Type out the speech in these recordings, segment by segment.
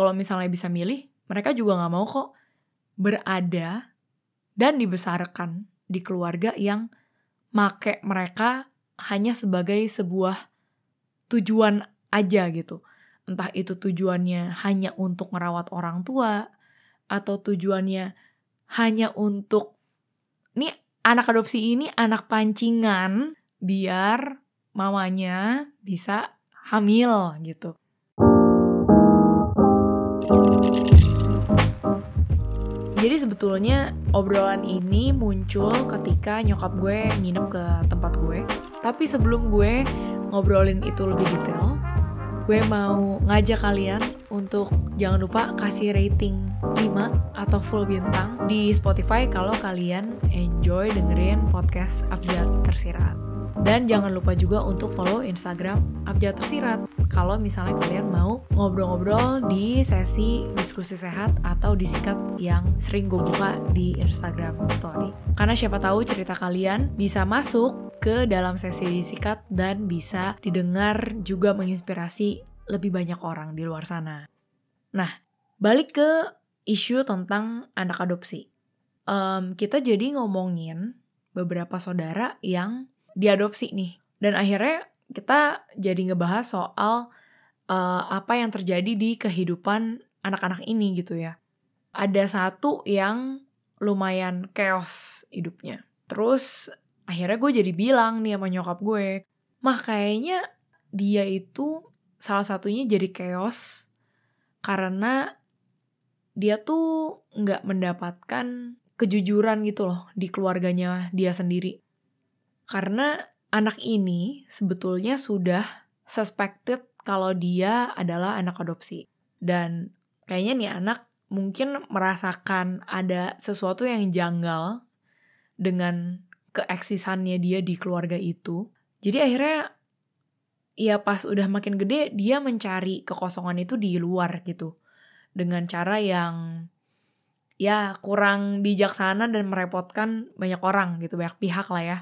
kalau misalnya bisa milih, mereka juga nggak mau kok berada dan dibesarkan di keluarga yang make mereka hanya sebagai sebuah tujuan aja gitu. Entah itu tujuannya hanya untuk merawat orang tua, atau tujuannya hanya untuk nih anak adopsi ini anak pancingan biar mamanya bisa hamil gitu. Jadi sebetulnya obrolan ini muncul ketika nyokap gue nginep ke tempat gue. Tapi sebelum gue ngobrolin itu lebih detail, gue mau ngajak kalian untuk jangan lupa kasih rating 5 atau full bintang di Spotify kalau kalian enjoy dengerin podcast Abjad Tersirat. Dan jangan lupa juga untuk follow Instagram Abjad Tersirat kalau misalnya kalian mau ngobrol-ngobrol di sesi diskusi sehat atau disikat yang sering gue buka di Instagram Story. Karena siapa tahu cerita kalian bisa masuk ke dalam sesi disikat dan bisa didengar juga menginspirasi lebih banyak orang di luar sana. Nah, balik ke isu tentang anak adopsi. Um, kita jadi ngomongin beberapa saudara yang diadopsi nih. Dan akhirnya kita jadi ngebahas soal uh, apa yang terjadi di kehidupan anak-anak ini gitu ya. Ada satu yang lumayan chaos hidupnya. Terus akhirnya gue jadi bilang nih sama nyokap gue, mah kayaknya dia itu salah satunya jadi chaos karena dia tuh nggak mendapatkan kejujuran gitu loh di keluarganya dia sendiri. Karena anak ini sebetulnya sudah suspected kalau dia adalah anak adopsi. Dan kayaknya nih anak mungkin merasakan ada sesuatu yang janggal dengan keeksisannya dia di keluarga itu. Jadi akhirnya ya pas udah makin gede dia mencari kekosongan itu di luar gitu. Dengan cara yang ya kurang bijaksana dan merepotkan banyak orang gitu, banyak pihak lah ya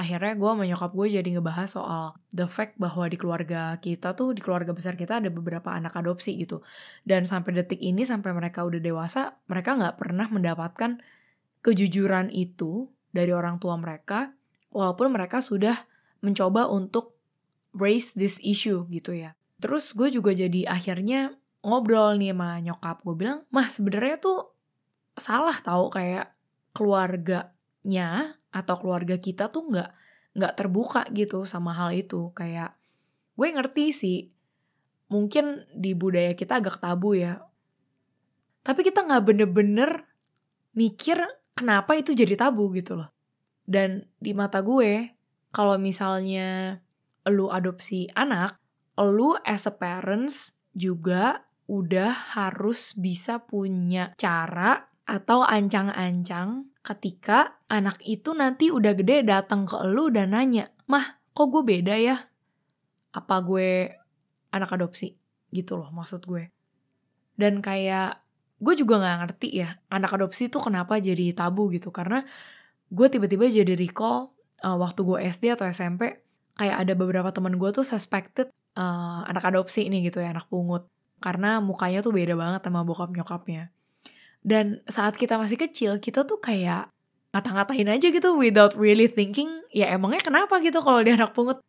akhirnya gue sama nyokap gue jadi ngebahas soal the fact bahwa di keluarga kita tuh di keluarga besar kita ada beberapa anak adopsi gitu. Dan sampai detik ini sampai mereka udah dewasa mereka nggak pernah mendapatkan kejujuran itu dari orang tua mereka walaupun mereka sudah mencoba untuk raise this issue gitu ya. Terus gue juga jadi akhirnya ngobrol nih sama nyokap. Gue bilang mah sebenarnya tuh salah tau kayak keluarganya atau keluarga kita tuh nggak nggak terbuka gitu sama hal itu. Kayak gue ngerti sih mungkin di budaya kita agak tabu ya. Tapi kita nggak bener-bener mikir kenapa itu jadi tabu gitu loh. Dan di mata gue kalau misalnya lu adopsi anak lu as a parents juga udah harus bisa punya cara atau ancang-ancang ketika anak itu nanti udah gede datang ke lu dan nanya, "Mah, kok gue beda ya? Apa gue anak adopsi?" Gitu loh maksud gue. Dan kayak gue juga gak ngerti ya, anak adopsi tuh kenapa jadi tabu gitu. Karena gue tiba-tiba jadi recall uh, waktu gue SD atau SMP, kayak ada beberapa teman gue tuh suspected uh, anak adopsi ini gitu ya, anak pungut. Karena mukanya tuh beda banget sama bokap nyokapnya. Dan saat kita masih kecil, kita tuh kayak ngata-ngatain aja gitu without really thinking, ya emangnya kenapa gitu kalau dia anak pungut?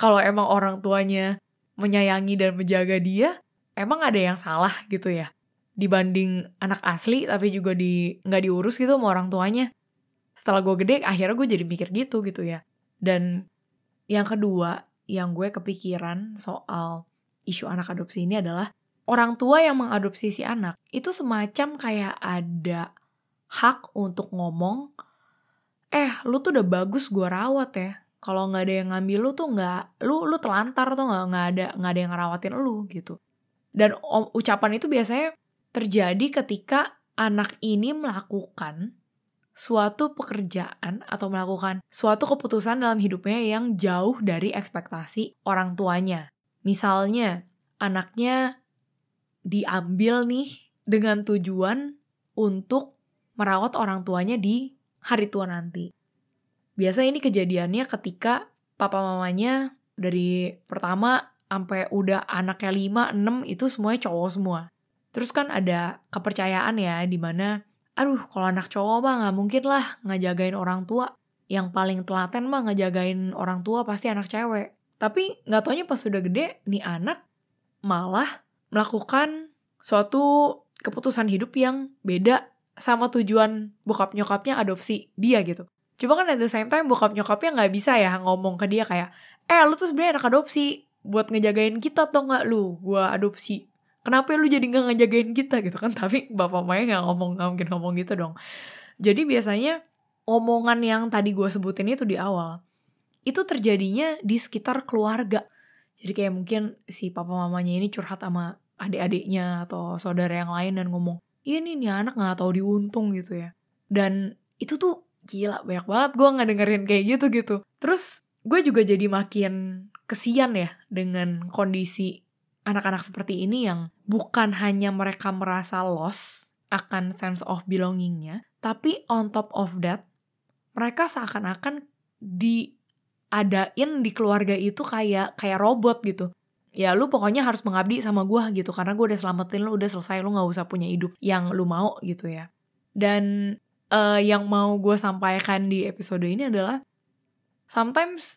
Kalau emang orang tuanya menyayangi dan menjaga dia, emang ada yang salah gitu ya? Dibanding anak asli tapi juga di nggak diurus gitu sama orang tuanya. Setelah gue gede, akhirnya gue jadi mikir gitu gitu ya. Dan yang kedua, yang gue kepikiran soal isu anak adopsi ini adalah orang tua yang mengadopsi si anak itu semacam kayak ada hak untuk ngomong, eh lu tuh udah bagus gue rawat ya. Kalau nggak ada yang ngambil lu tuh nggak, lu lu telantar tuh nggak nggak ada nggak ada yang ngerawatin lu gitu. Dan om, ucapan itu biasanya terjadi ketika anak ini melakukan suatu pekerjaan atau melakukan suatu keputusan dalam hidupnya yang jauh dari ekspektasi orang tuanya. Misalnya, anaknya diambil nih dengan tujuan untuk merawat orang tuanya di hari tua nanti. Biasa ini kejadiannya ketika papa mamanya dari pertama sampai udah anaknya 5, 6 itu semuanya cowok semua. Terus kan ada kepercayaan ya, di mana, aduh kalau anak cowok mah nggak mungkin lah ngejagain orang tua. Yang paling telaten mah ngejagain orang tua pasti anak cewek. Tapi nggak taunya pas sudah gede, nih anak malah melakukan suatu keputusan hidup yang beda sama tujuan bokap nyokapnya adopsi dia gitu. Cuma kan at the same time bokap nyokapnya nggak bisa ya ngomong ke dia kayak, eh lu tuh sebenarnya anak adopsi buat ngejagain kita atau nggak? Lu, gua adopsi. Kenapa lu jadi nggak ngejagain kita? Gitu kan. Tapi bapak Maya nggak ngomong nggak mungkin ngomong gitu dong. Jadi biasanya omongan yang tadi gue sebutin itu di awal itu terjadinya di sekitar keluarga jadi kayak mungkin si papa mamanya ini curhat sama adik-adiknya atau saudara yang lain dan ngomong iya nih nih anak nggak tahu diuntung gitu ya. Dan itu tuh gila banyak banget gue nggak dengerin kayak gitu gitu. Terus gue juga jadi makin kesian ya dengan kondisi anak-anak seperti ini yang bukan hanya mereka merasa lost akan sense of belongingnya, tapi on top of that, mereka seakan-akan diadain di keluarga itu kayak kayak robot gitu. Ya lu pokoknya harus mengabdi sama gue gitu karena gue udah selamatin lu udah selesai lu nggak usah punya hidup yang lu mau gitu ya. Dan uh, yang mau gue sampaikan di episode ini adalah sometimes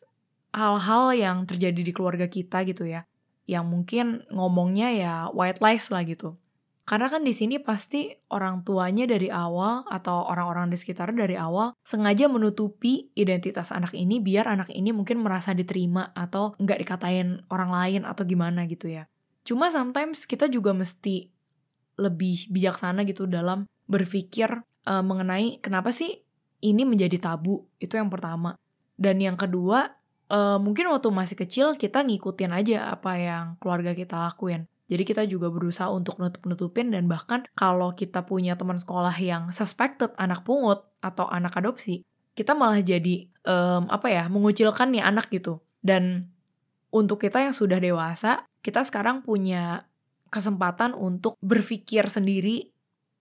hal-hal yang terjadi di keluarga kita gitu ya yang mungkin ngomongnya ya white lies lah gitu. Karena kan di sini pasti orang tuanya dari awal atau orang-orang di sekitar dari awal sengaja menutupi identitas anak ini biar anak ini mungkin merasa diterima atau nggak dikatain orang lain atau gimana gitu ya. Cuma sometimes kita juga mesti lebih bijaksana gitu dalam berpikir uh, mengenai kenapa sih ini menjadi tabu itu yang pertama. Dan yang kedua uh, mungkin waktu masih kecil kita ngikutin aja apa yang keluarga kita lakuin. Jadi kita juga berusaha untuk nutup-nutupin dan bahkan kalau kita punya teman sekolah yang suspected anak pungut atau anak adopsi, kita malah jadi um, apa ya mengucilkan nih anak gitu. Dan untuk kita yang sudah dewasa, kita sekarang punya kesempatan untuk berpikir sendiri.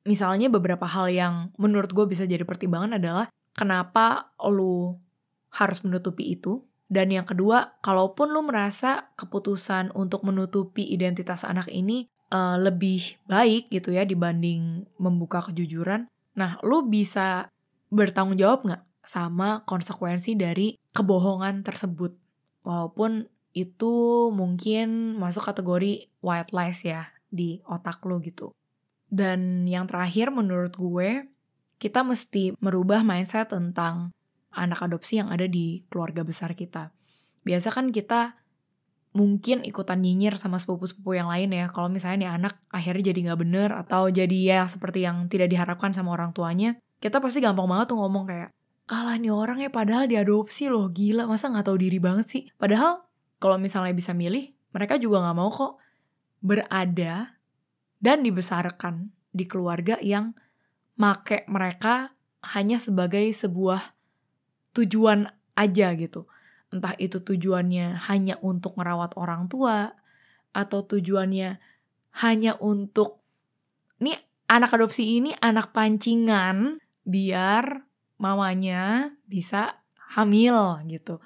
Misalnya beberapa hal yang menurut gue bisa jadi pertimbangan adalah kenapa lu harus menutupi itu dan yang kedua, kalaupun lu merasa keputusan untuk menutupi identitas anak ini uh, lebih baik gitu ya dibanding membuka kejujuran, nah lu bisa bertanggung jawab nggak sama konsekuensi dari kebohongan tersebut? Walaupun itu mungkin masuk kategori white lies ya di otak lu gitu. Dan yang terakhir menurut gue, kita mesti merubah mindset tentang anak adopsi yang ada di keluarga besar kita. Biasa kan kita mungkin ikutan nyinyir sama sepupu-sepupu yang lain ya. Kalau misalnya nih anak akhirnya jadi nggak bener atau jadi ya seperti yang tidak diharapkan sama orang tuanya, kita pasti gampang banget tuh ngomong kayak, alah nih orang ya padahal diadopsi loh, gila masa nggak tahu diri banget sih. Padahal kalau misalnya bisa milih, mereka juga nggak mau kok berada dan dibesarkan di keluarga yang make mereka hanya sebagai sebuah tujuan aja gitu. Entah itu tujuannya hanya untuk merawat orang tua atau tujuannya hanya untuk nih anak adopsi ini anak pancingan biar mamanya bisa hamil gitu.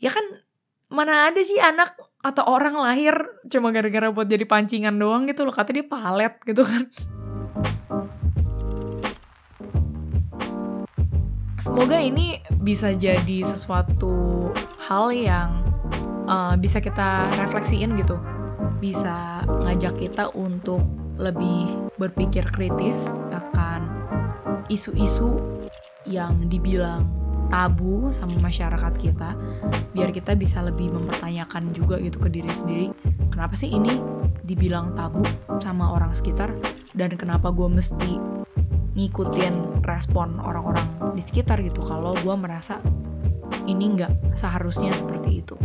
Ya kan mana ada sih anak atau orang lahir cuma gara-gara buat jadi pancingan doang gitu loh kata dia palet gitu kan. Semoga ini bisa jadi sesuatu hal yang uh, bisa kita refleksiin gitu. Bisa ngajak kita untuk lebih berpikir kritis akan isu-isu yang dibilang tabu sama masyarakat kita biar kita bisa lebih mempertanyakan juga gitu ke diri sendiri kenapa sih ini dibilang tabu sama orang sekitar dan kenapa gue mesti ngikutin respon orang-orang di sekitar gitu kalau gue merasa ini nggak seharusnya seperti itu.